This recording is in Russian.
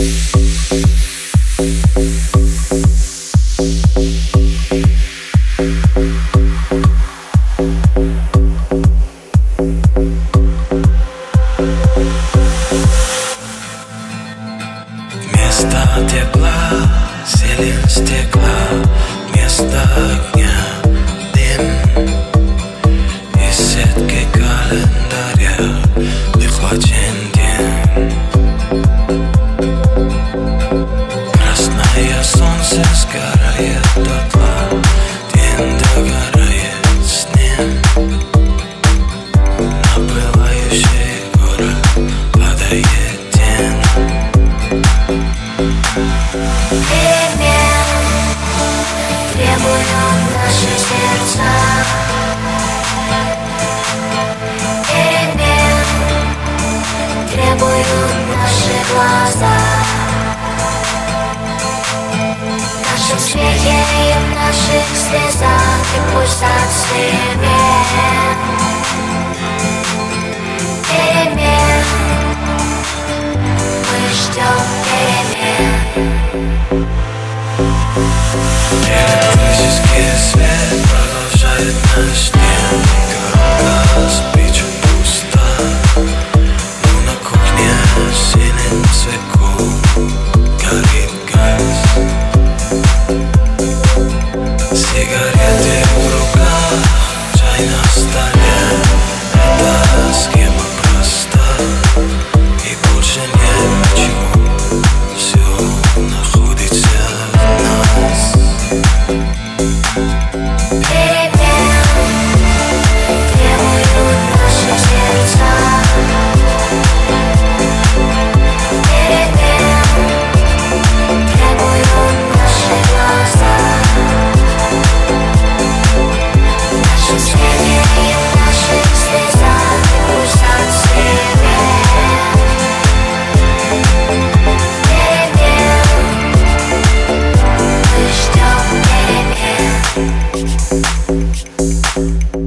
Место тепла, зелень стекла Место огня, требуют наши сердца. Перемен требуют наши глаза В нашем и в наших слезах. И пульсации перемен Yeah, let's just Música